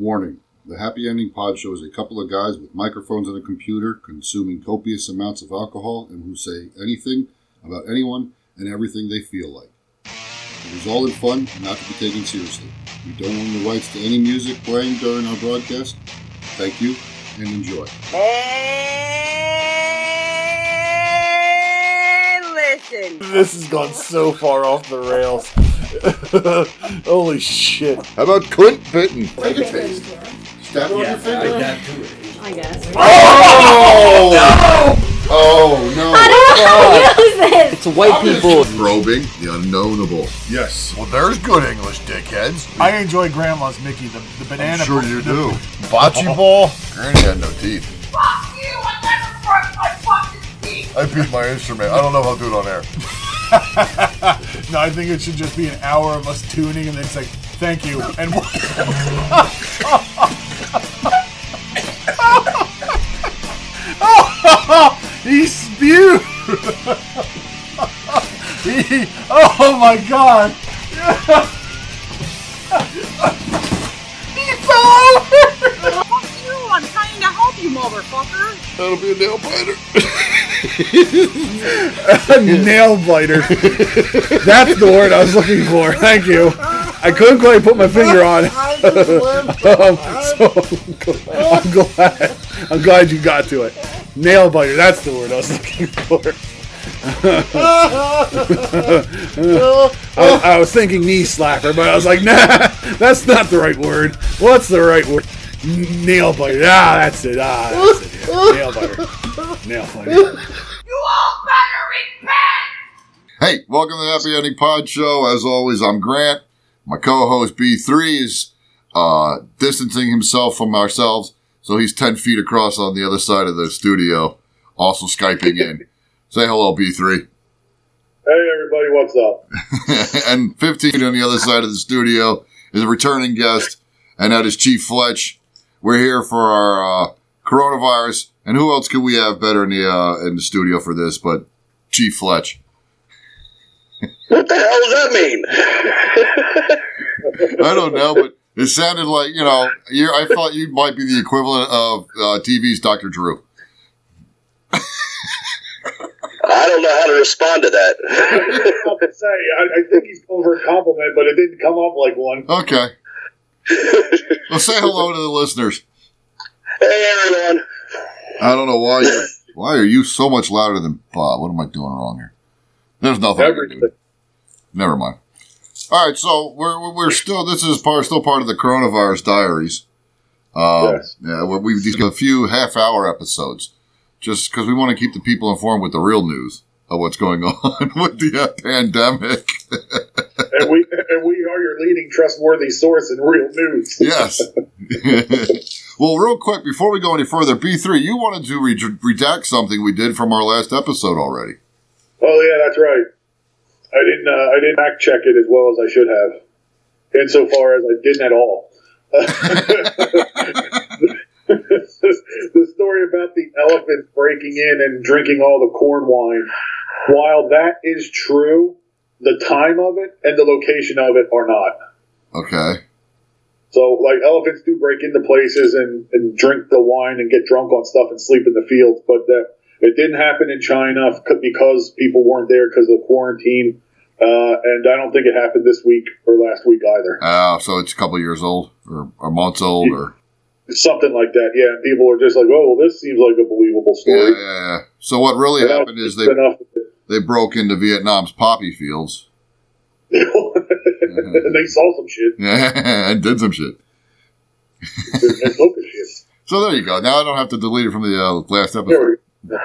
Warning The Happy Ending Pod Show is a couple of guys with microphones and a computer consuming copious amounts of alcohol and who say anything about anyone and everything they feel like. It is all in fun and not to be taken seriously. We don't own the rights to any music playing during our broadcast. Thank you and enjoy. Hey, listen. This has gone so far off the rails. Holy shit. How about Clint Bitten? Take a taste. Stab it on your finger. I guess. Oh! No! Oh, no. I don't know how to Use this. It's white people. Probing the unknownable. Yes. Well, there's good English, dickheads. I enjoy Grandma's Mickey, the, the banana. I'm sure you do. Bocce oh. ball? Granny had no teeth. Fuck you! I never brushed my fucking teeth. I beat my instrument. I don't know if I'll do it on air. No, I think it should just be an hour of us tuning and then it's like, thank you. And he spewed. he, oh my god. I'm trying to help you, motherfucker. That'll be a nail biter. A nail biter. That's the word I was looking for. Thank you. I couldn't quite put my finger on it. Um, so I'm glad. I'm glad you got to it. Nail biter. That's the word I was looking for. I, I was thinking knee slapper, but I was like, nah, that's not the right word. What's the right word? N- Nail biter. Ah, that's it. Ah, that's it. Yeah. Nail biter. Nail biter. You all better repent. Hey, welcome to the Happy Ending Pod Show. As always, I'm Grant. My co-host B3 is uh, distancing himself from ourselves, so he's 10 feet across on the other side of the studio, also Skyping in. Say hello, B3. Hey everybody, what's up? and 15 on the other side of the studio is a returning guest, and that is Chief Fletch. We're here for our uh, coronavirus, and who else could we have better in the uh, in the studio for this but Chief Fletch? What the hell does that mean? I don't know, but it sounded like you know. You, I thought you might be the equivalent of uh, TV's Dr. Drew. I don't know how to respond to that. I was to say, I, I think he's going for a compliment, but it didn't come off like one. Okay. Well, say hello to the listeners. hey everyone. I don't know why. You, why are you so much louder than Bob? What am I doing wrong here? There's nothing I can do. Everything. Never mind. All right, so we're we're- still this is part still part of the coronavirus diaries. Um, Yes. Yeah, we've just got a few half hour episodes, just because we want to keep the people informed with the real news of what's going on with the uh, pandemic. And we and we are your leading trustworthy source in real news. yes. well, real quick before we go any further, B three, you wanted to re- redact something we did from our last episode already. Oh yeah, that's right. I didn't uh, I didn't fact check it as well as I should have, insofar as I didn't at all. the story about the elephants breaking in and drinking all the corn wine, while that is true, the time of it and the location of it are not. Okay. So, like, elephants do break into places and, and drink the wine and get drunk on stuff and sleep in the fields, but that it didn't happen in China because people weren't there because of quarantine. Uh, and I don't think it happened this week or last week either. Uh, so it's a couple years old or, or months old or Something like that, yeah. People are just like, "Oh, well, this seems like a believable story." yeah, yeah. yeah. So what really And happened is they enough of it. They broke into Vietnam's poppy fields they saw some shit Yeah, and did some shit. and took a shit. So there you go. Now I don't have to delete it from the uh, last episode. we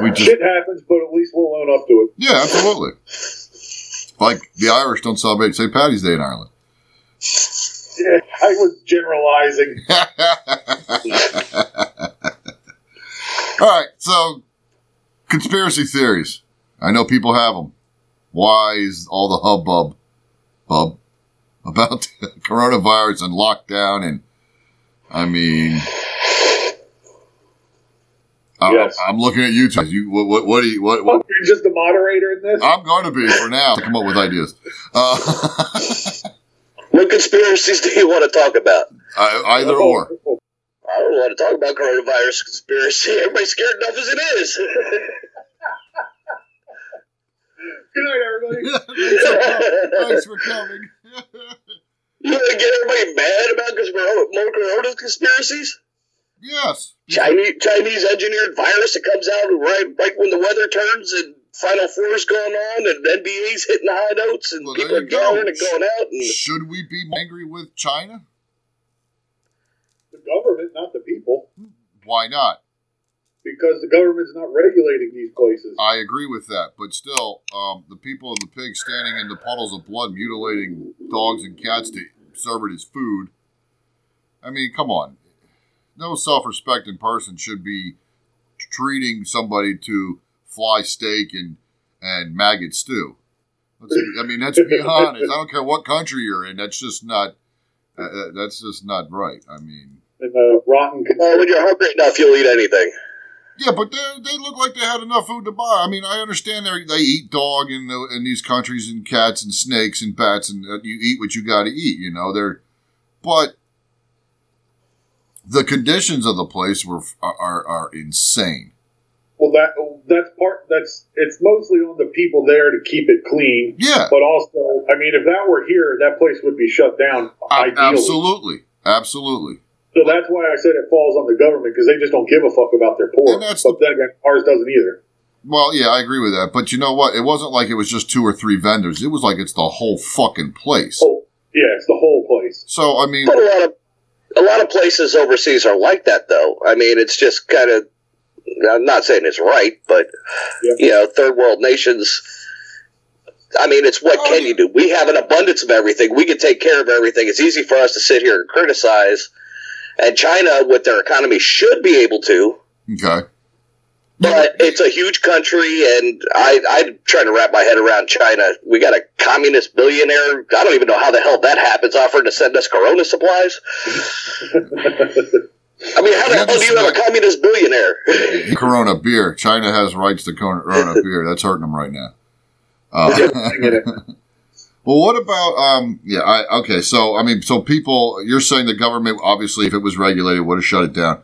We just Shit happens, but at least we'll own up to it. yeah, absolutely. Like the Irish don't celebrate St. Patty's Day in Ireland. Yeah, I was generalizing. All right, so conspiracy theories. I know people have them. Why is all the hubbub, bub, about coronavirus and lockdown? And I mean, I, Yes. I'm looking at you two. You, what, what, what do you, what, what, Oh, you're just a moderator in this? I'm going to be for now to come up with ideas. Uh, What conspiracies do you want to talk about? I, either or. I don't want to talk about coronavirus conspiracy. Everybody's scared enough as it is. Good night, everybody. Thanks for coming. you want to get everybody mad about conspir- more corona conspiracies? yes. Chinese Chinese engineered virus that comes out right right when the weather turns and Final Four's going on and NBA's hitting high notes and Well, people are you go. going and going out and Should we be angry with China? The government, not the people, Why not? Because the government's not regulating these places. I agree with that, but still, um, the people and the pigs standing in the puddles of blood, mutilating dogs and cats to serve it as food. I mean, come on. No self-respecting person should be treating somebody to fly steak and and maggot stew. Let's, I mean, let's be honest. I don't care what country you're in. That's just not. Uh, uh, that's just not right. I mean, and uh, rotten. when you're hungry enough, you'll eat anything. Yeah, but they, they look like they had enough food to buy. I mean, I understand they they eat dog in the, in these countries and cats and snakes and bats and uh, you eat what you got to eat. You know, they're but the conditions of the place were are are, are insane. Well, that that's part. That's it's mostly on the people there to keep it clean. Yeah, But also, I mean, if that were here, that place would be shut down. absolutely, absolutely. So that's why I said it falls on the government because they just don't give a fuck about their poor. And that's But then again, ours doesn't either. Well, yeah, I agree with that. But you know what? It wasn't like it was just two or three vendors. It was like it's the whole fucking place. Oh, yeah, it's the whole place. So I mean, But a lot of a lot of places overseas are like that, though. I mean, it's just kind of. I'm not saying it's right, but Yep. you know, third world nations. I mean, it's what Oh, can yeah. you do? We have an abundance of everything. We can take care of everything. It's easy for us to sit here and criticize. And China, with their economy, should be able to. okay. But it's a huge country, and I, I'm trying to wrap my head around China. We got a communist billionaire. I don't even know how the hell that happens, offering to send us Corona supplies. I mean, how the hell do you have a communist billionaire? Corona beer. China has rights to Corona beer. That's hurting them right now. Uh, I get it. well, what about um? Yeah, I okay. So I mean, so people, you're saying the government obviously, if it was regulated, would have shut it down.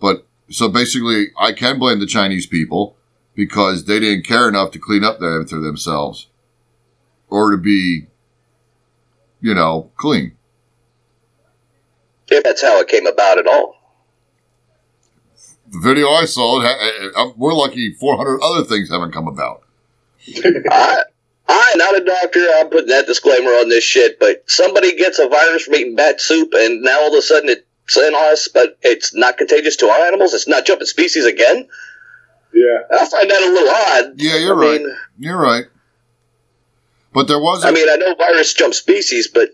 But so basically, I can blame the Chinese people because they didn't care enough to clean up after themselves or to be, you know, clean. If that's how it came about at all. The video I saw, it ha- uh, we're lucky 400 other things haven't come about. I, I'm not a doctor. I'm putting that disclaimer on this shit. But somebody gets a virus from eating bat soup, and now all of a sudden it's in us, but it's not contagious to our animals. It's not jumping species again. Yeah. I find that a little odd. Yeah, you're I right. mean- you're right. But there was. a- I mean, I know virus jump species, but,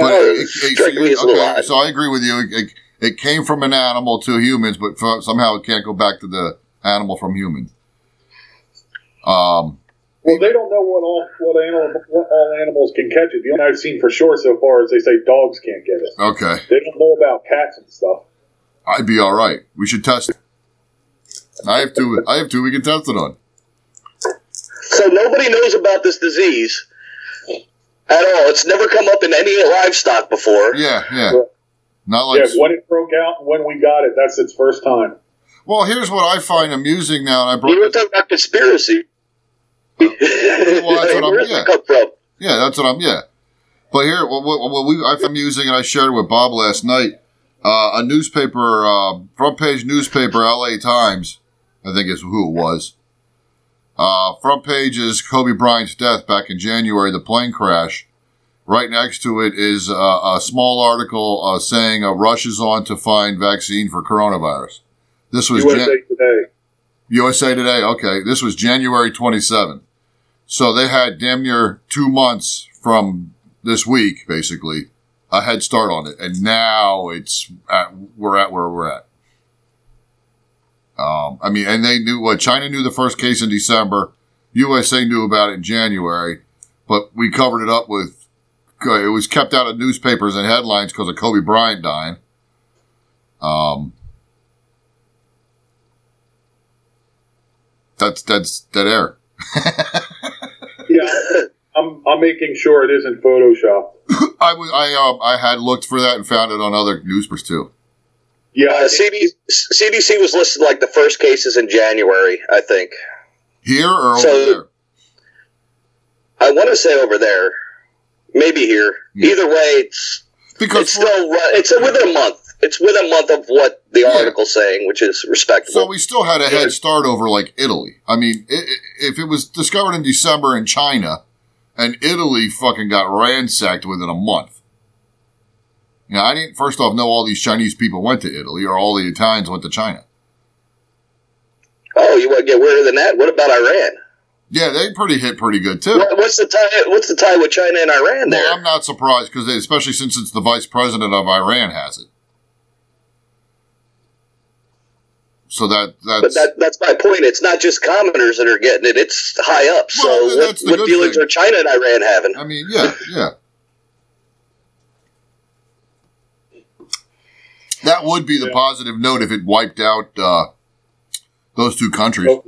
But uh, it, it, so, you- as a little okay, so I agree with you. It, it, it came from an animal to humans, but fo- somehow it can't go back to the animal from humans. Um, Well, they don't know what all what animal what all animals can catch it. The only I've seen for sure so far is they say dogs can't get it. okay, They don't know about cats and stuff. I'd be all right. We should test it. I have two. I have two. We can test it on. So nobody knows about this disease at all. It's never come up in any livestock before. Yeah, yeah. Yeah. Not like. yeah, when it broke out when we got it, that's its first time. Well, here's what I find amusing now, and I You brought. were talking about conspiracy. Well, that's what I'm- yeah. come from? Yeah, that's what I'm. Yeah, but here, what, what, what we I'm using, and I shared it with Bob last night. Uh, a newspaper, uh, front page newspaper, L.A. Times, I think is who it was. Uh, front page is Kobe Bryant's death back in January, the plane crash. Right next to it is uh, a small article uh, saying uh, Rush is on to find vaccine for coronavirus. This was USA Jan- Today. USA Today. Okay, this was January 27. So they had damn near two months from this week, basically, a head start on it, and now it's at, we're at where we're at. Um, I mean, and they knew what China knew the first case in December. USA knew about it in January, but we covered it up with. It was kept out of newspapers and headlines because of Kobe Bryant dying. Um, that's that's dead air. Yeah, I'm I'm making sure it isn't photoshopped. I was I um I had looked for that and found it on other newspapers too. Yeah, Uh, CDC, CDC was listed like the first cases in January, I think. Here or over there? I want to say over there, maybe here. Yeah. Either way, it's Because it's still it's within a month. It's within a month of what the article's saying, which is respectable. So we still had a head start over like Italy. I mean, i i if it was discovered in December in China, and Italy fucking got ransacked within a month. Now, I didn't first off know all these Chinese people went to Italy, or all the Italians went to China. oh, you want to get weirder than that? What about Iran? Yeah, they pretty hit pretty good too. What's the tie? What's the tie with China and Iran there? Well, I'm not surprised because especially since it's the vice president of Iran has it. So that but that's that, that's my point. It's not just commoners that are getting it; it's high up. So, Well, what, that's the what good dealings thing. are China and Iran having? I mean, yeah, yeah. That would be the Yeah. positive note if it wiped out uh, those two countries. Oh,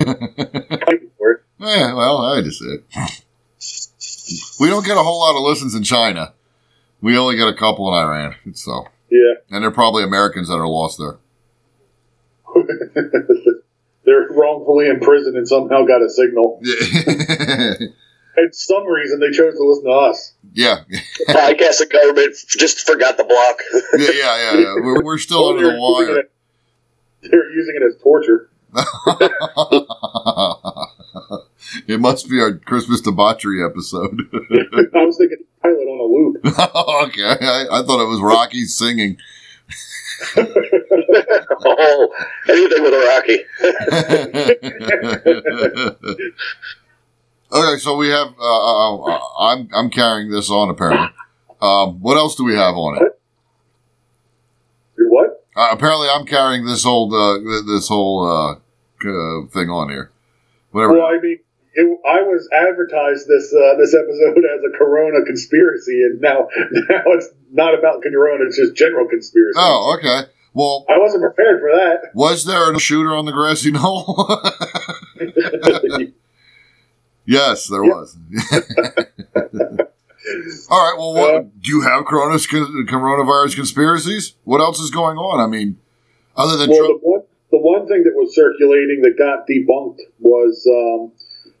Fighting for it. Yeah, well, I just said we don't get a whole lot of listens in China. We only get a couple in Iran. So, Yeah, and they're probably Americans that are lost there. they're wrongfully imprisoned and somehow got a signal. Yeah, And some reason they chose to listen to us. yeah, I guess the government just forgot the block. yeah, yeah. yeah. We're, we're still under the They're using wire. it- They're using it as torture. it must be our Christmas debauchery episode. I was thinking pilot on a loop. okay, I, I thought it was Rocky singing. oh, anything with a Rocky. okay, so we have. Uh, uh, I'm I'm carrying this on apparently. Um, what else do we have on it? You're what? Uh, apparently, I'm carrying this whole uh, this whole uh, uh, thing on here. Whatever. Well, I mean, it, I was advertised this uh, this episode as a Corona conspiracy, and now now it's not about Corona; it's just general conspiracy. oh, okay. Well, I wasn't prepared for that. was there a shooter on the grassy knoll? yes, there was. All right. Well, what, Uh, do you have corona, coronavirus conspiracies? What else is going on? I mean, other than well, Trump. the one the one thing that was circulating that got debunked was um,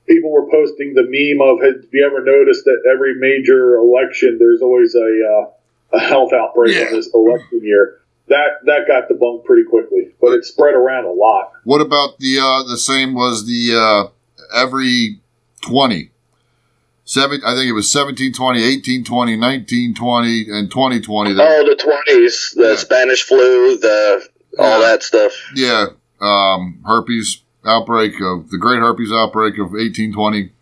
people were posting the meme of Have you ever noticed that every major election there's always a uh, a health outbreak Yeah. in this election year? That that got debunked pretty quickly, but it spread around a lot. What about the uh, the same was the uh, every 20? Seven, I think it was 1720, 1820, 1920, and 2020. That- Oh, the twenties, the Yeah. Spanish flu, the all Yeah. that stuff. Yeah, um, herpes outbreak of the great herpes outbreak of 1820.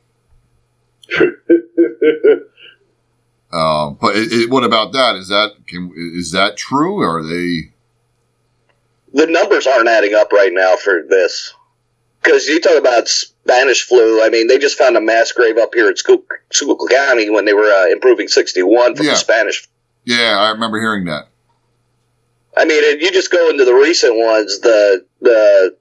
Um, but it, it, what about that? Is that can, is that true? Or are they? The numbers aren't adding up right now for this. Because you talk about Spanish flu. I mean, they just found a mass grave up here in Schuylkill Schuylkill County when they were uh, improving 61 from Yeah. the Spanish. Yeah, I remember hearing that. I mean, you just go into the recent ones, the the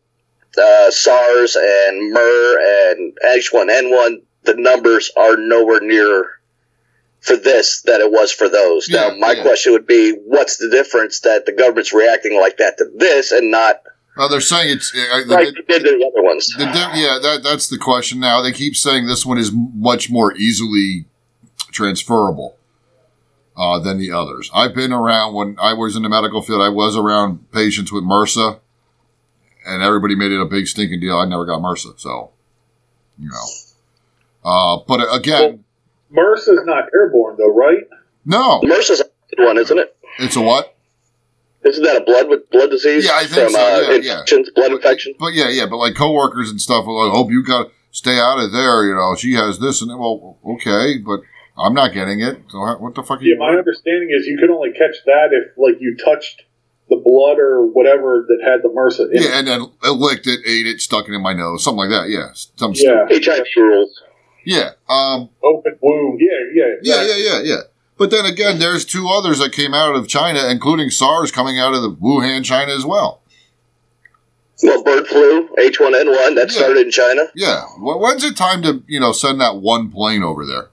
uh, SARS and MER and H1N1. The numbers are nowhere near for this that it was for those. Yeah, now, my yeah. question would be, what's the difference that the government's reacting like that to this and not Well, they're saying it's. Uh, like the, they did to the other ones? the, yeah, that that's the question now. They keep saying this one is much more easily transferable uh, than the others. I've been around when I was in the medical field. I was around patients with MRSA, and everybody made it a big stinking deal. I never got MRSA, so you know. Uh, but again, MRSA's not airborne though, right? no, MERS is a one, isn't it? it's a what? Isn't that a blood with blood disease Yeah, I think from so, uh, yeah, yeah. infections, blood infection? But yeah, yeah, but like coworkers and stuff, well, I hope you got to stay out of there. You know, she has this and that. Well, okay, but I'm not getting it. So what the fuck? Are Yeah, you my understanding is you could only catch that if like you touched the blood or whatever that had the MRSA in it. Yeah, and then I licked it, ate it, stuck it in my nose, something like that. Yeah, some Yeah. HIV rules. yeah, um, Open wound. Yeah, yeah, yeah, yeah, yeah, yeah. But then again, there's two others that came out of China, including SARS coming out of the Wuhan, China as well. Well, bird flu, H1N1, that Yeah. started in China. Yeah, when's it time to you know send that one plane over there?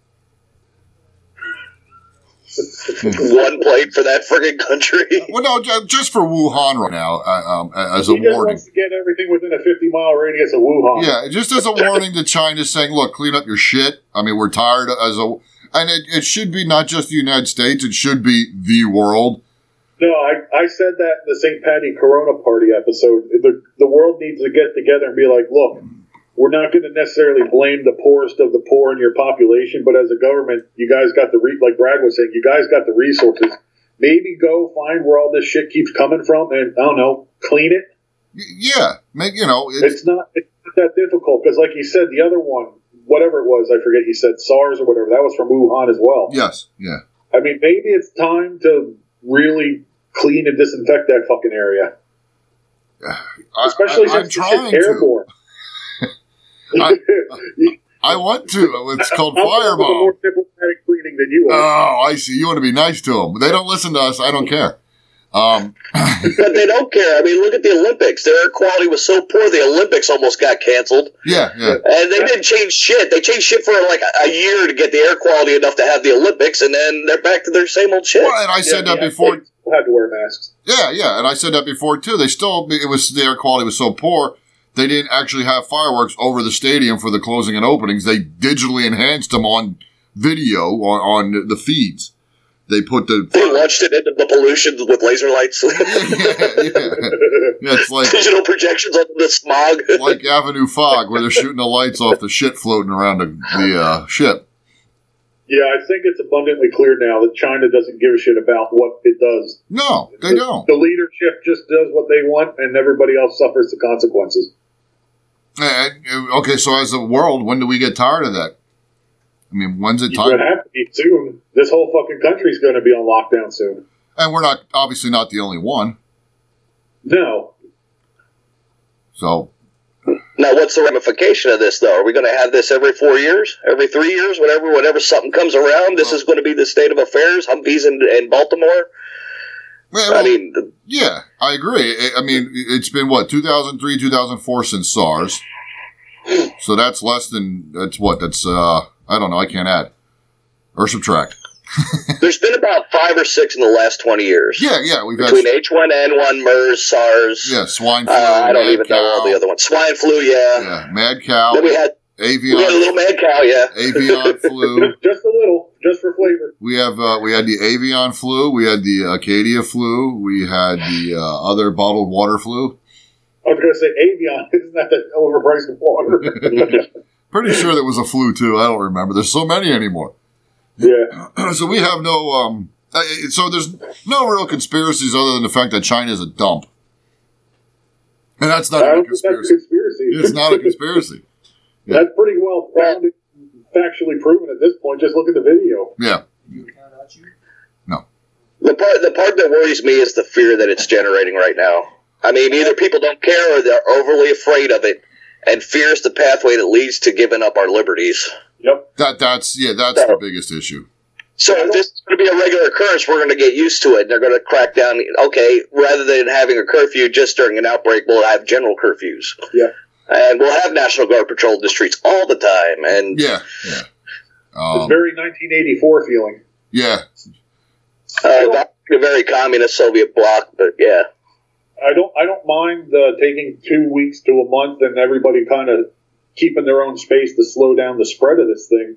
One plate for that friggin' country. Well, no, just for Wuhan right now, uh, um, as a He just warning. wants to get everything within a 50 mile radius of Wuhan. Yeah, just as a warning to China, saying, "Look, clean up your shit." I mean, we're tired as a, and it, it should be not just the United States; it should be the world. No, I, I said that in the St. Patty Corona Party episode. The, the world needs to get together and be like, look, we're not going to necessarily blame the poorest of the poor in your population, but as a government, you guys got the, re- like Brad was saying, you guys got the resources. Maybe go find where all this shit keeps coming from and, I don't know, clean it. Yeah, you know, it's, It's not, it's not that difficult because, like you said, the other one, whatever it was, I forget, he said SARS or whatever, that was from Wuhan as well. yes, yeah. I mean, maybe it's time to really clean and disinfect that fucking area. I, Especially I, I'm since this trying airborne. I- I want to. It's called fireball. more diplomatic cleaning than you are. Oh, I see. You want to be nice to them. They don't listen to us. I don't care. Um, But they don't care. I mean, look at the Olympics. Their air quality was so poor, the Olympics almost got canceled. yeah, yeah. And they didn't change shit. They changed shit for like a, a year to get the air quality enough to have the Olympics, and then they're back to their same old shit. Well, and I said Yeah, that yeah, before. they still had to wear masks. Yeah, yeah, and I said that before too. They still it was the air quality was so poor they didn't actually have fireworks over the stadium for the closing and openings. They digitally enhanced them on video on, on the feeds. They put the They launched it into the pollution with laser lights, yeah, yeah. Yeah, it's like digital projections on the smog. like Avenue Fog where they're shooting the lights off the shit floating around the, the uh, ship. Yeah, I think it's abundantly clear now that China doesn't give a shit about what it does. No, they don't. The leadership just does what they want, and everybody else suffers the consequences. And, uh, okay, so as a world, when do we get tired of that? I mean, when's it You're going time? to have to be soon. This whole fucking country's going to be on lockdown soon. And we're not obviously not the only one. No. So Now, what's the ramification of this, though? Are we going to have this every four years, every three years, whatever? Whenever something comes around, this is going to be the state of affairs. Humvees in, in Baltimore. Well, I mean, Yeah, I agree. I- mean, it's been what 2003, 2004 since SARS. So that's less than that's what that's uh I don't know. I can't add or subtract. there's been about five or six in the last twenty years Yeah, yeah, we've had between H1N1, MERS, SARS. yeah swine flu. Uh, I don't even know all the other ones. Swine flu, yeah. Yeah, mad cow, Then we had we had a little mad cow, yeah. avian flu. Just, a little, just for flavor. We have uh, we had the avian flu. We had the Acadia flu. We had the uh, other bottled water flu. I was going to say Evian. Isn't that the overpriced water? Pretty sure there was a flu too. I don't remember. There's so many anymore. yeah. so we have no um uh, so there's no real conspiracies other than the fact that China is a dump. And that's not a don't that's a conspiracy. conspiracy. It's not a conspiracy. That's pretty well founded, factually proven at this point. Just look at the video. Yeah. No. The part the part that worries me is the fear that it's generating right now. I mean, either people don't care or they're overly afraid of it, and fear is the pathway that leads to giving up our liberties. Yep. That that's yeah, that's the biggest issue. So if this is going to be a regular occurrence, we're going to get used to it. And they're going to crack down. Okay, rather than having a curfew just during an outbreak, we'll have general curfews. Yeah. And we'll have National Guard patrol the streets all the time. And Yeah, yeah. It's Um, very 1984 feeling. yeah. uh, not a very communist Soviet bloc, but yeah. I don't. I don't mind uh, taking two weeks to a month and everybody kind of keeping their own space to slow down the spread of this thing.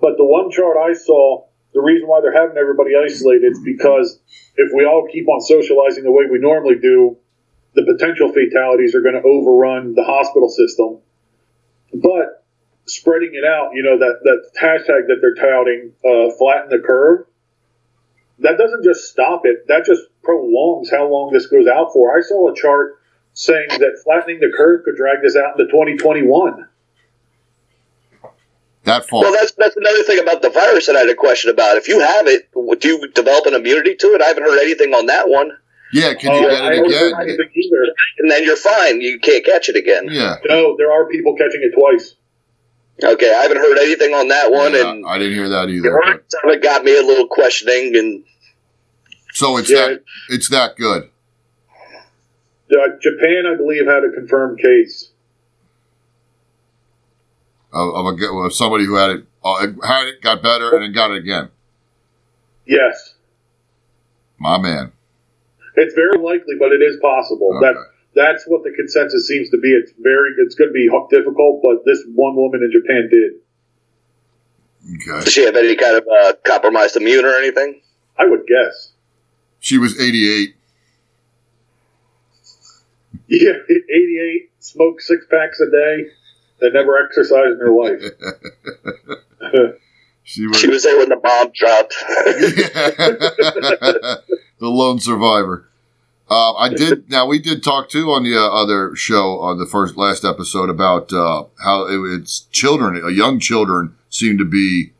But the one chart I saw, the reason why they're having everybody isolated is because if we all keep on socializing the way we normally do, the potential fatalities are going to overrun the hospital system. But spreading it out, you know that that hashtag that they're touting, uh, flatten the curve that doesn't just stop it, that just prolongs how long this goes out for. I saw a chart saying that flattening the curve could drag this out into 2021. That fall. Well, that's that's another thing about the virus that I had a question about. If you have it, do you develop an immunity to it? I haven't heard anything on that one. Yeah, can you Uh, get it don't know again? either. And then you're fine. You can't catch it again. Yeah. No, there are people catching it twice. Okay, I haven't heard anything on that one, Yeah, and I didn't hear that the either. but- it got me a little questioning. And So it's Yeah. that it's that good. Uh, Japan, I believe, had a confirmed case. Of, of, a, of somebody who had it uh, had it, got better, and then got it again. Yes, My man. It's very likely, but it is possible. Okay. That that's what the consensus seems to be. It's very it's going to be difficult, but this one woman in Japan did. Okay. Does she have any kind of uh, compromised immune or anything? I would guess. She was 88. Yeah, 88, smoked six packs a day, that never exercised in her life. She was She was there when the bomb dropped. the lone survivor. Uh, I did. Now we did talk too on the uh, other show on the first last episode about uh, how it, it's children, uh, young children, seem to be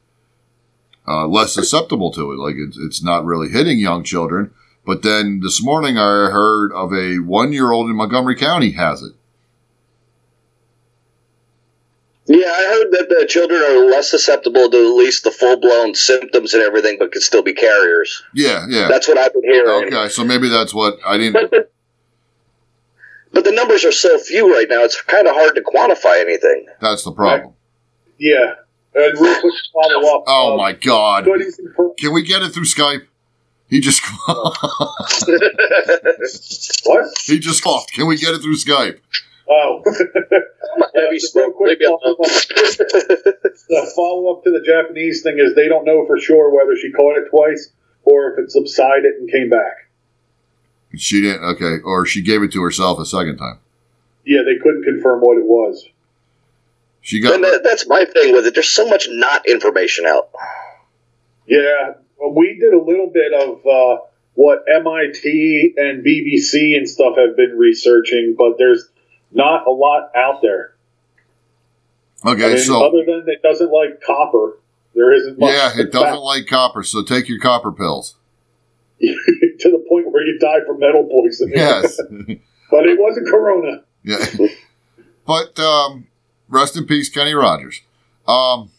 uh, less susceptible to it. Like it's it's not really hitting young children. But then this morning I heard of a one year old in Montgomery County has it. Yeah, I heard that the children are less susceptible to at least the full blown symptoms and everything, but could still be carriers. Yeah, yeah. That's what I've been hearing. Okay, so maybe that's what I didn't. But the, but the numbers are so few right now; it's kind of hard to quantify anything. That's the problem. yeah. And real quick follow up. Oh um, my god! Can we get it through Skype? He just What? he just coughed. Can we get it through Skype? Oh. Heavy Just real smoke, quick maybe the follow up to the Japanese thing is they don't know for sure whether she caught it twice or if it subsided and came back. She didn't. Okay, or she gave it to herself a second time. Yeah, they couldn't confirm what it was. She got. and that, that's my thing with it. There's so much not information out. Yeah, well, we did a little bit of uh, what MIT and BBC and stuff have been researching, but there's not a lot out there. Okay, I mean, so other than it doesn't like copper, there isn't much. yeah, it doesn't like copper, so take your copper pills. to the point where you die from metal poisoning. Yes, but it wasn't Corona. yeah. But um, rest in peace, Kenny Rogers. Um,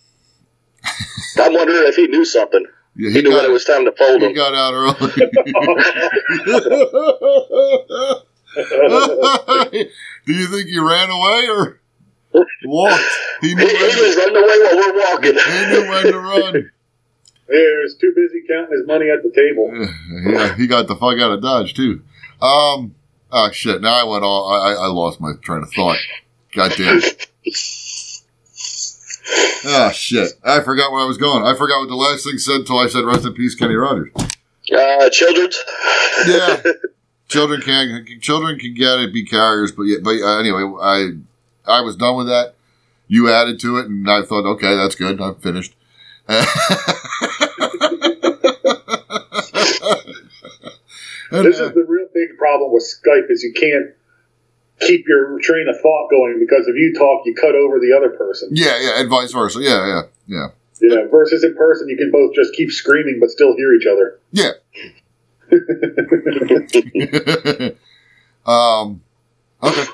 I'm wondering if he knew something. yeah, He, knew when it was time to fold he him. got out early. Do you think he ran away or walked? He He, knew he when to, was running away while we're walking. he knew when to run. He was too busy counting his money at the table. Yeah, he got the fuck out of Dodge too. Um, oh shit! Now I went all. I, I lost my train of thought. God damn. it. Oh shit! I forgot where I was going. I forgot what the last thing said until I said "Rest in peace, Kenny Rogers." Uh, children's. Yeah, children can children can get it, be carriers, but yeah, but uh, anyway, I I was done with that. You added to it, and I thought, okay, that's good. I'm finished. And, This uh, is the real big problem with Skype is you can't keep your train of thought going because if you talk, you cut over the other person. yeah, yeah, and vice versa. Yeah, yeah, yeah. Yeah, versus in person, you can both just keep screaming but still hear each other. Yeah. um, okay.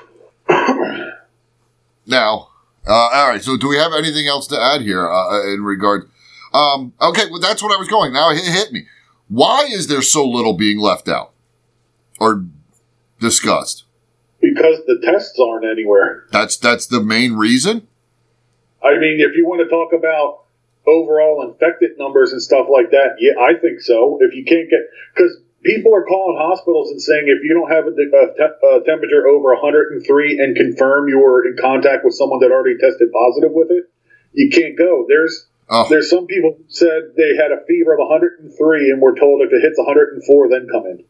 Now, uh, all right. So, do we have anything else to add here uh, in regard? Um, okay, well, that's what I was going. Now it hit me. Why is there so little being left out or discussed? Because the tests aren't anywhere. That's that's the main reason. I mean, if you want to talk about overall infected numbers and stuff like that, yeah, I think so. If you can't get, because people are calling hospitals and saying if you don't have a, a, a temperature over 103 and confirm you were in contact with someone that already tested positive with it, you can't go. There's Oh, there's some people said they had a fever of 103 and were told if it hits 104, then come in.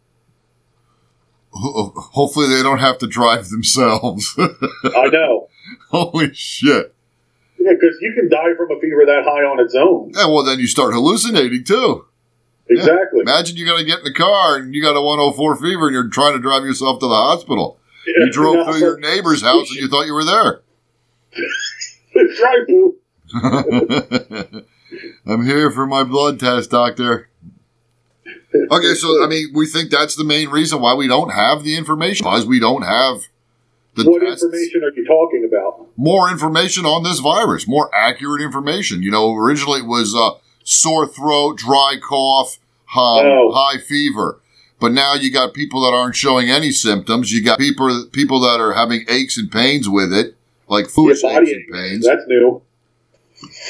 hopefully they don't have to drive themselves. I know. Holy shit! Yeah, because you can die from a fever that high on its own. Yeah, well, then you start hallucinating too. Exactly. Imagine you got to get in the car and you got a 104 fever and you're trying to drive yourself to the hospital. Yeah, You drove through your neighbor's house and you thought you were there. Drive through. I'm here for my blood test, doctor. Okay, so I mean, we think that's the main reason why we don't have the information, because we don't have the What tests. information are you talking about? More information on this virus, more accurate information. You know, originally it was uh, sore throat, dry cough, um, Oh. high fever. But now you got people that aren't showing any symptoms. You got people people that are having aches and pains with it, like food Yeah, aches and pains. That's new.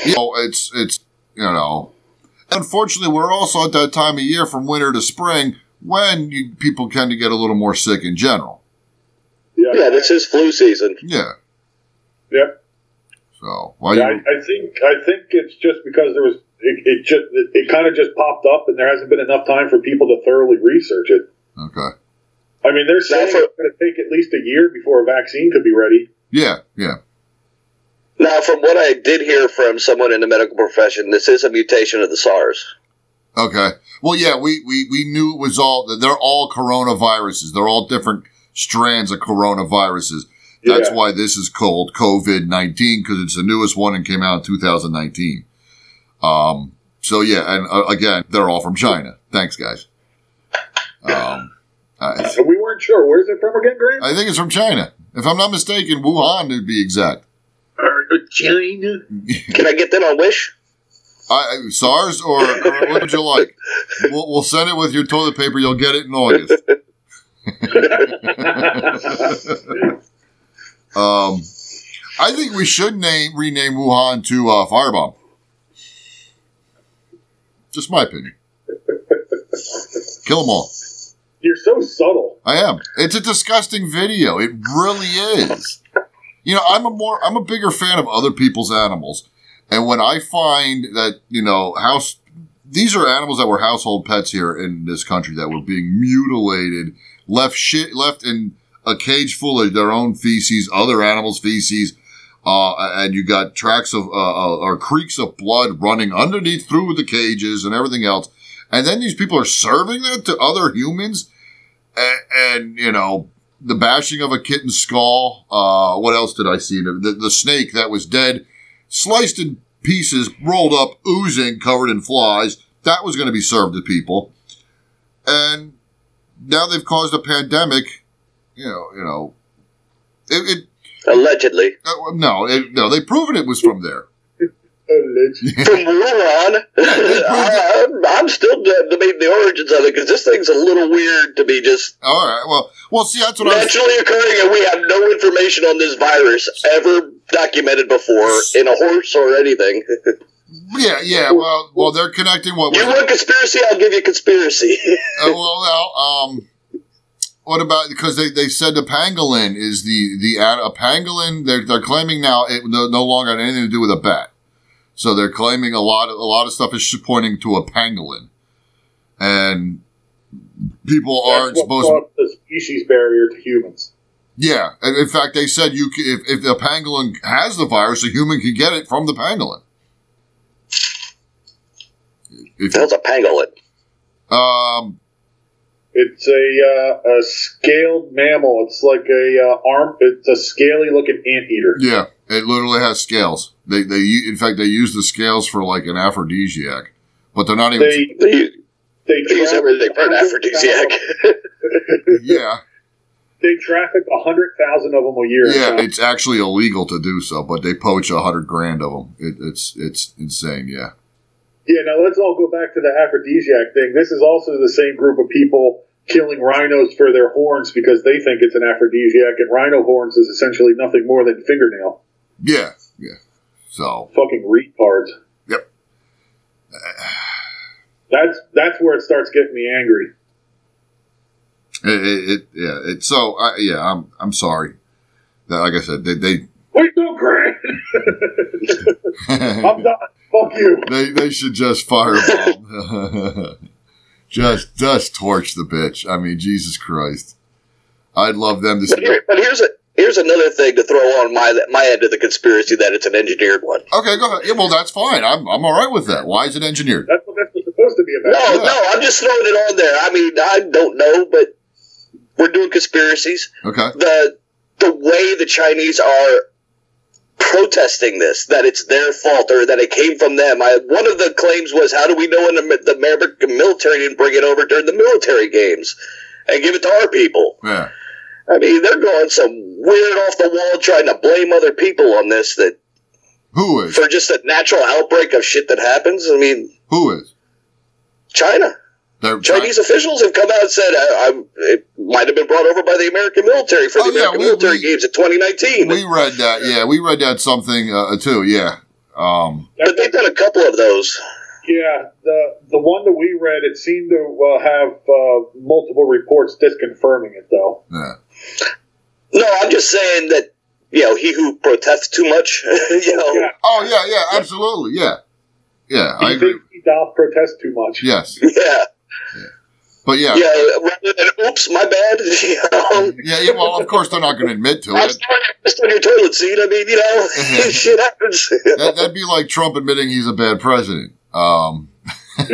You know, it's it's you know, Unfortunately, we're also at that time of year from winter to spring when you, people tend to get a little more sick in general. Yeah, Yeah, this is flu season. Yeah. Yeah. So why Yeah, I, you? I think I think it's just because there was it, it just it, it kind of just popped up, and there hasn't been enough time for people to thoroughly research it. Okay. I mean, they're saying for- it's going to take at least a year before a vaccine could be ready. Yeah. Yeah. Now, from what I did hear from someone in the medical profession, this is a mutation of the SARS. Okay. Well, yeah, we, we, we knew it was all, that they're all coronaviruses. They're all different strands of coronaviruses. That's Yeah. why this is called COVID 19 because it's the newest one and came out in 2019. Um, so yeah, and uh, again, they're all from China. Thanks, guys. Um, I, So we weren't sure. Where's it from again, Grant? I think it's from China. If I'm not mistaken, Wuhan to be exact. China. Can I get that on Wish? I- SARS or what would you like? We'll, we'll send it with your toilet paper. You'll get it in August. um, I think we should name rename Wuhan to uh, Firebomb. Just my opinion. Kill them all. You're so subtle. I am. It's a disgusting video. It really is. You know, I'm a more I'm a bigger fan of other people's animals. And when I find that, you know, house these are animals that were household pets here in this country that were being mutilated, left shit left in a cage full of their own feces, other animals' feces, uh, and you got tracks of uh, uh, or creeks of blood running underneath through the cages and everything else. And then these people are serving that to other humans and, and you know the bashing of a kitten's skull. Uh, what else did I see? The, the, the snake that was dead, sliced in pieces, rolled up, oozing, covered in flies. That was going to be served to people, and now they've caused a pandemic. You know, you know, it. it Allegedly. uh, no, it, no, they've proven it was from there. Alleged. From Wuhan, I, I'm- I'm still debating the origins of it because this thing's a little weird to be just All right, well, well, see, that's what I was. naturally occurring, and we have no information on this virus ever documented before in a horse or anything. Yeah, yeah. Well, well, they're connecting what you want conspiracy? I'll give you conspiracy. Uh, well, well, um, what about because they, they said the pangolin is the the a pangolin they're they're claiming now it no, no longer had anything to do with a bat, so they're claiming a lot of a lot of stuff is pointing to a pangolin, and people aren't That's what supposed. caused the species barrier to humans. Yeah, in fact, they said you c- if if a pangolin has the virus, a human can get it from the pangolin. If, That's a pangolin. um, It's a uh, a scaled mammal. It's like a uh, arm. It's a scaly looking anteater. Yeah, it literally has scales. They they in fact they use the scales for like an aphrodisiac, but they're not even. They They, they, they use everything for an aphrodisiac. yeah, They traffic a hundred thousand of them a year. yeah. So It's actually illegal to do so, but they poach a hundred grand of them. It, it's it's insane. Yeah, yeah. Now let's all go back to the aphrodisiac thing. This is also the same group of people killing rhinos for their horns because they think it's an aphrodisiac, and rhino horns is essentially nothing more than fingernail. yeah, yeah. So Fucking retards. Yep. That's that's where it starts getting me angry. it, it, it yeah. It so I, yeah. I'm I'm sorry. That like I said, they they Wait, no, Grant. I'm done. Fuck you. they, they should just firebomb. just just torch the bitch. I mean, Jesus Christ. I'd love them to But, see. here, but here's a here's another thing to throw on my my end of the conspiracy that it's an engineered one. Okay, go ahead. Yeah, well, that's fine. I'm I'm all right with that. Why is it engineered? That's what that's supposed to be about. No, Yeah. no, I'm just throwing it on there. I mean, I don't know, but we're doing conspiracies. Okay. The the way the Chinese are protesting this, that it's their fault or that it came from them. I, one of the claims was, how do we know when the, the American military didn't bring it over during the military games and give it to our people? Yeah. I mean, they're going some weird off the wall trying to blame other people on this that Who is? for just a natural outbreak of shit that happens. I mean, Who is? China. They're Chinese officials have come out and said uh, I, it might have been brought over by the American military for the Oh, yeah, American we- military we- games in 2019. We read that. Yeah, we read that something uh, too. Yeah. Um. but they've done a couple of those. Yeah, the the one that we read, it seemed to uh, have uh, multiple reports disconfirming it, though. Yeah. No, I'm just saying that you know he who protests too much, you know, Yeah, Oh yeah, yeah, absolutely, yeah, yeah. I he agree. he doth protest too much. Yes, yeah, but yeah, yeah. Rather than oops, my bad. You know, yeah, yeah. Well, of course they're not going to admit to I'm it. sorry, I pissed on your toilet seat. I mean, you know, shit happens. That, that'd be like Trump admitting he's a bad president. Um, it's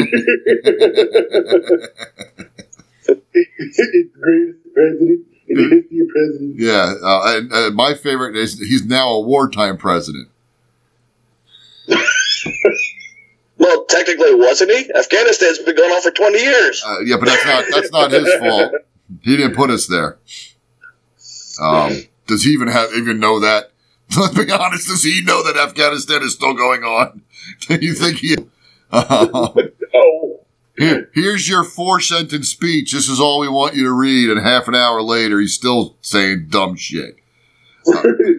the greatest president in the history of presidents. yeah, uh, and, uh, my favorite is he's now a wartime president. Well, technically, wasn't he? Afghanistan's been going on for 20 years. Uh, yeah, but that's not that's not his fault. He didn't put us there. Um, does he even have even know that? Let's be honest. Does he know that Afghanistan is still going on? Do you think he? Uh, Oh, here, here's your four sentence speech. This is all we want you to read. And half an hour later, he's still saying dumb shit.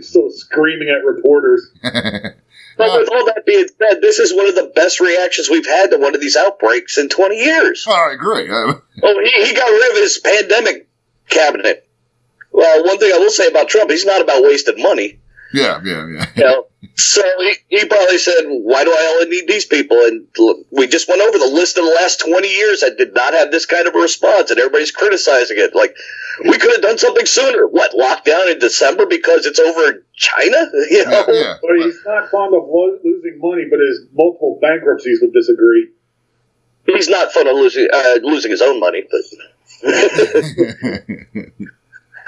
Still screaming at reporters. But with all that being said, this is one of the best reactions we've had to one of these outbreaks in 20 years. Oh, I agree. Uh, Oh, he, he got rid of his pandemic cabinet. Well, one thing I will say about Trump, he's not about wasting money. Yeah, yeah, yeah. You know? so he, he probably said, why do I only need these people? And look, we just went over the list of the last 20 years that did not have this kind of a response, and everybody's criticizing it. Like, we could have done something sooner. What, lockdown in December because it's over in China? You know? Yeah, yeah. But he's not fond of lo- losing money, but his multiple bankruptcies would disagree. He's not fond of losing, uh, losing his own money, but.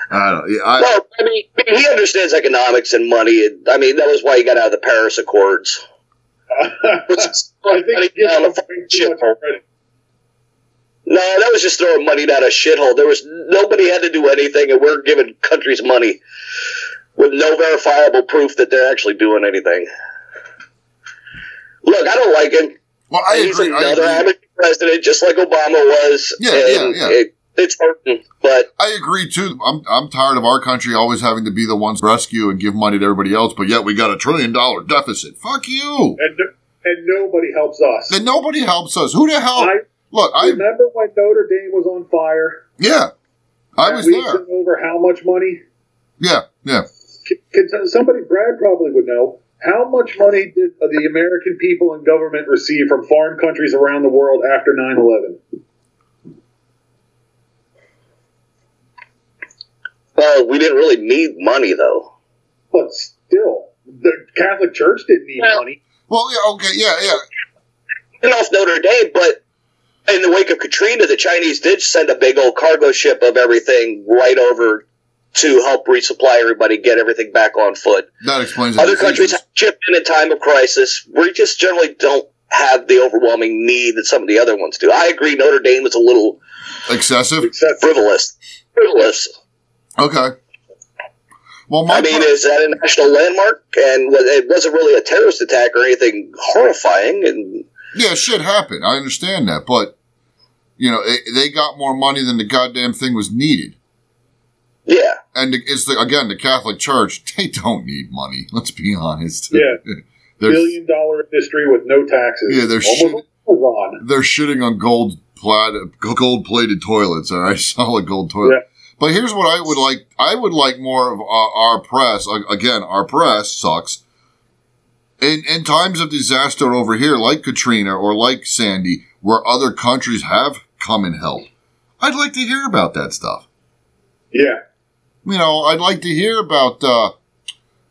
I don't. Yeah, I, Well, I mean, he understands economics and money. And, I mean, that was why he got out of the Paris Accords. I think he gives down a fucking too much shithole. credit. No, that was just throwing money down a shithole. There was nobody had to do anything, and we're giving countries money with no verifiable proof that they're actually doing anything. Look, I don't like him. well, I He's agree. I another agree. president, just like Obama was. Yeah, and yeah, yeah. It, it's hurting, but I agree too. I'm I'm tired of our country always having to be the ones to rescue and give money to everybody else, but yet we got a trillion dollar deficit. Fuck you. And, and nobody helps us. And nobody helps us. Who the hell? I Look, I remember when Notre Dame was on fire. yeah, I was we there. over how much money? Yeah, yeah. Can, can somebody, Brad probably would know. How much money did the American people and government receive from foreign countries around the world after 9 11? Well, we didn't really need money, though. But still, the Catholic Church didn't need Well- money. Well, yeah, okay, yeah, yeah. Getting off Notre Dame, but in the wake of Katrina, the Chinese did send a big old cargo ship of everything right over to help resupply everybody, get everything back on foot. That explains Other countries diseases. have chipped in in time of crisis. We just generally don't have the overwhelming need that some of the other ones do. I agree, Notre Dame is a little excessive. Frivolous. Frivolous. Okay. Well, my I mean, pro- is that a national landmark? And it wasn't really a terrorist attack or anything horrifying. And yeah, shit happened. I understand that, but you know, it, they got more money than the goddamn thing was needed. yeah, And it's the, again the Catholic Church. They don't need money. Let's be honest. Yeah. billion dollar industry with no taxes. Yeah, they're almost Amazon. they're shitting on gold plaid, gold plated toilets. All right, solid gold toilet. Yeah. But here's what I would like. I would like more of our, our press. Again, our press sucks. In in times of disaster over here, like Katrina or like Sandy, where other countries have come and helped, I'd like to hear about that stuff. Yeah. You know, I'd like to hear about. Uh,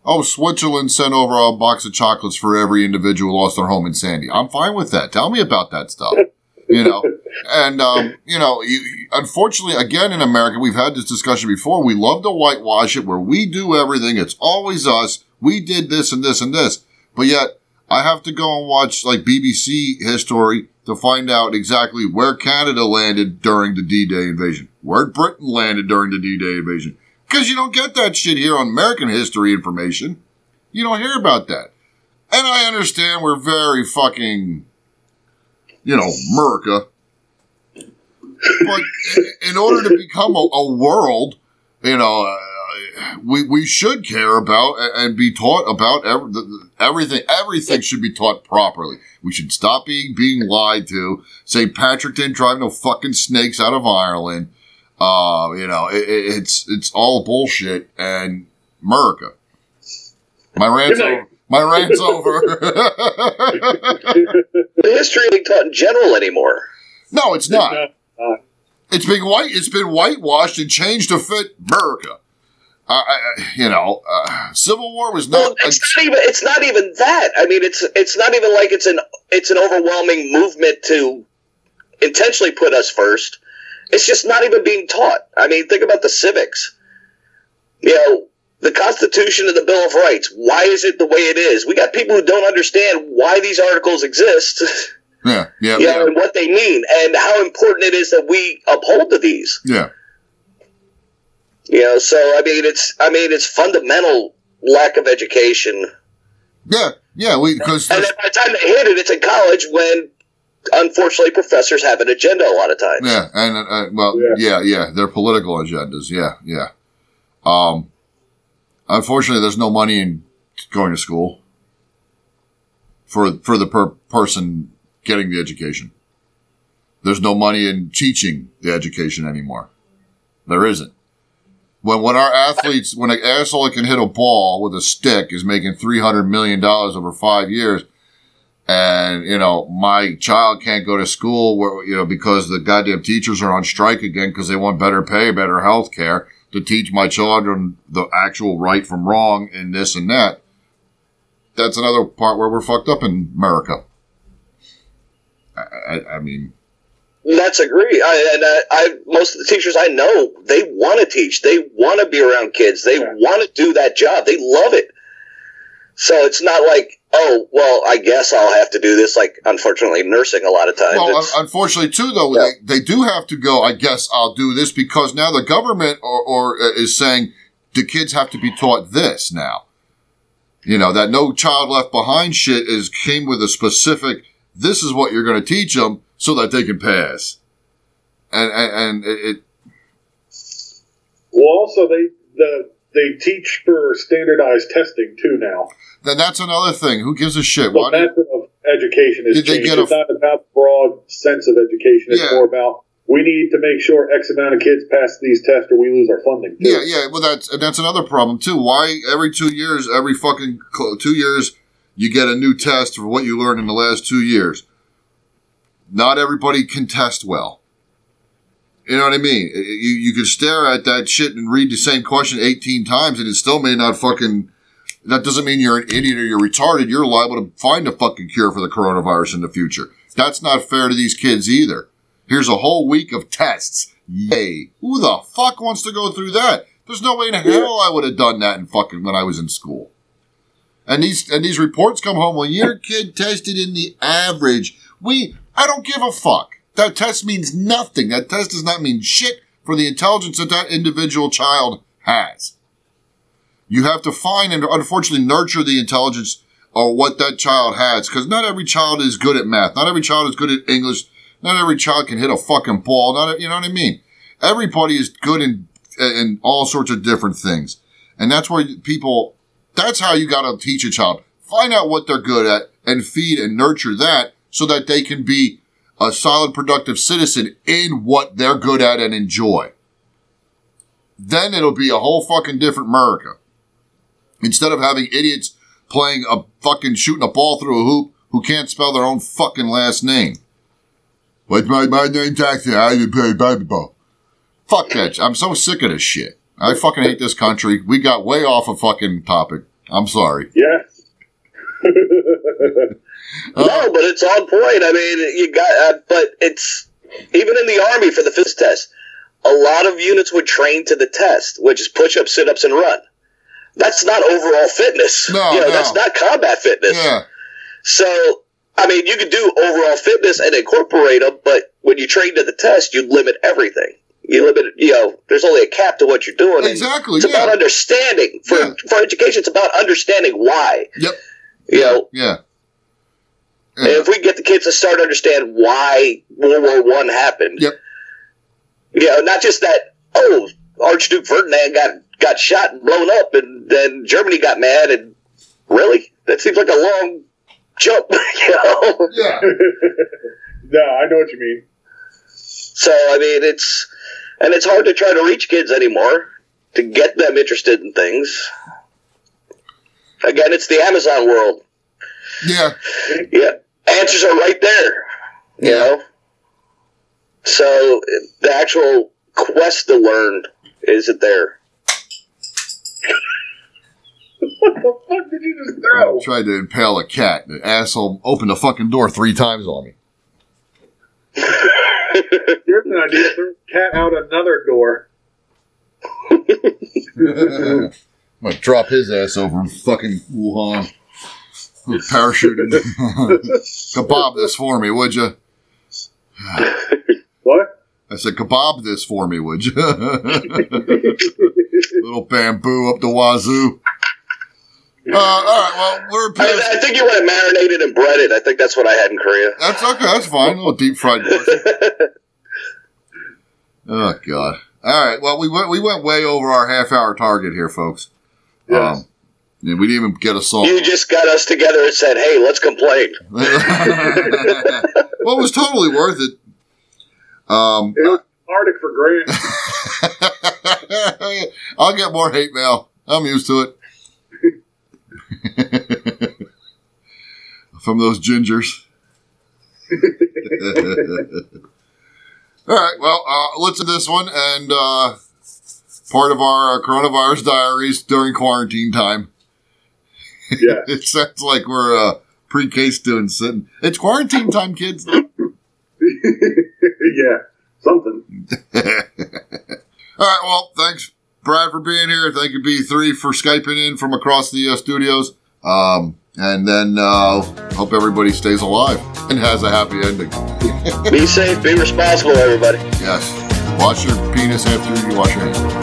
oh, Switzerland sent over a box of chocolates for every individual who lost their home in Sandy. I'm fine with that. Tell me about that stuff. You know, and um, you know, you, unfortunately, again in America, we've had this discussion before. We love to whitewash it, where we do everything. It's always us. We did this and this and this, but yet I have to go and watch like BBC history to find out exactly where Canada landed during the D-Day invasion, where Britain landed during the D-Day invasion, because you don't get that shit here on American history information. You don't hear about that, and I understand we're very fucking you know, America. But in order to become a, a world, you know, uh, we we should care about and be taught about every, the- the- everything. Everything should be taught properly. We should stop being being lied to. St. Patrick didn't drive no fucking snakes out of Ireland. Uh, you know, it- it's it's all bullshit. And America, my rant's over. My rant's over. The history ain't taught in general anymore. no, it's not. Uh, It's been white. It's been whitewashed and changed to fit America. Uh, I, I- you know, uh, Civil War was Well, not. it's not even. It's not even that. I mean, it's it's not even like it's an it's an overwhelming movement to intentionally put us first. It's just not even being taught. I mean, think about the civics. You know, the Constitution and the Bill of Rights. Why is it the way it is? We got people who don't understand why these articles exist. yeah, yeah, you know, yeah, and what they mean, and how important it is that we uphold to these. yeah. You know, so I mean, it's I mean, it's fundamental lack of education. Yeah, yeah, we because And then by the time they hit it, it's in college when, unfortunately, professors have an agenda a lot of times. yeah, and uh, uh, well, Yeah. yeah, yeah, they're political agendas. Yeah, yeah. Um, unfortunately, there's no money in going to school for for the per- person getting the education. There's no money in teaching the education anymore. There isn't. When when our athletes, when an asshole that can hit a ball with a stick is making three hundred million dollars over five years, and you know my child can't go to school where you know because the goddamn teachers are on strike again because they want better pay, better health care to teach my children the actual right from wrong and this and that. That's another part where we're fucked up in America. I, I, I mean, That's agree. I, and I, I, most of the teachers I know, they want to teach. They want to be around kids. They want to do that job. They love it. So it's not like, oh, well, I guess I'll have to do this. Like, unfortunately, nursing a lot of times. well, un- unfortunately, too, though, Yeah. they, they do have to go. I guess I'll do this because now the government or, or uh, is saying the kids have to be taught this now. You know that no child left behind shit is came with a specific. This is what you're going to teach them so that they can pass. And and, and it, it well, also they the they teach for standardized testing too now. Then that's another thing. Who gives a shit? The Why? method of education is they changed. get a- it's not about broad sense of education. It's Yeah. more about we need to make sure X amount of kids pass these tests or we lose our funding. too. Yeah, yeah. Well, that's that's another problem too. Why every two years, every fucking two years, you get a new test for what you learned in the last two years? Not everybody can test well. You know what I mean? You you can stare at that shit and read the same question eighteen times, and it still may not fucking. That doesn't mean you're an idiot or you're retarded. You're liable to find a fucking cure for the coronavirus in the future. That's not fair to these kids either. Here's a whole week of tests. Yay. Who the fuck wants to go through that? There's no way in hell I would have done that in fucking when I was in school. And these and these reports come home, well, your kid tested in the average. We I don't give a fuck. That test means nothing. That test does not mean shit for the intelligence that that individual child has. You have to find and unfortunately nurture the intelligence or what that child has, because not every child is good at math. Not every child is good at English. Not every child can hit a fucking ball. Not you know what I mean. Everybody is good in in all sorts of different things, and that's where people. That's how you got to teach a child. Find out what they're good at and feed and nurture that so that they can be a solid, productive citizen in what they're good at and enjoy. Then it'll be a whole fucking different America. Instead of having idiots playing a fucking shooting a ball through a hoop who can't spell their own fucking last name. What's my, my name taxi? I play basketball. Fuck that. I'm so sick of this shit. I fucking hate this country. We got way off a fucking topic. I'm sorry. Yeah. Uh, No, but it's on point. I mean, you got, uh, but it's even in the army for the fist test. A lot of units would train to the test, which is push up, sit ups, and run. That's not overall fitness. No, you know, no. that's not combat fitness. yeah. So, I mean, you could do overall fitness and incorporate them, but when you train to the test, you limit everything. You limit, you know, there's only a cap to what you're doing. Exactly. It's Yeah. about understanding. For Yeah. for education, it's about understanding why. Yep. You know, Yeah. and if we get the kids to start to understand why World War One happened, Yep. you know, not just that. Oh, Archduke Ferdinand got got shot and blown up, and then Germany got mad. And really, that seems like a long jump, you know. Yeah. no, I know what you mean. So I mean, it's and it's hard to try to reach kids anymore to get them interested in things. Again, it's the Amazon world. Yeah. Yeah, answers are right there. You Yeah. know. So the actual quest to learn isn't there. What the fuck did you just throw? Tried to impale a cat. The asshole opened the fucking door three times on me. Here's an idea: throw cat out another door. I'm gonna drop his ass over in fucking Wuhan. Parachuting. kebab this for me, would you? I said, kebab this for me, would you? Little bamboo up the wazoo. Uh, all right, well, we're I, past. I think you want to marinate it and bread it. I think that's what I had in Korea. That's okay. That's fine. A little deep fried oh God. All right. Well, we went we went way over our half hour target here, folks. Yes. Um, and we didn't even get a song. You just got us together and said, "Hey, let's complain." well, it was totally worth it. Um, It was Arctic for Grant. I'll get more hate mail. I'm used to it. From those gingers. All right, well, uh, let's do this one and uh, part of our uh, coronavirus diaries during quarantine time. Yeah. It sounds like we're uh, pre-K students sitting. It's quarantine time, kids. yeah. Something. All right. Well, thanks, Brad, for being here. Thank you, B3, for Skyping in from across the uh, studios. Um, and then uh, hope everybody stays alive and has a happy ending. Be safe. Be responsible, everybody. Yes. Wash your penis after you wash your hands.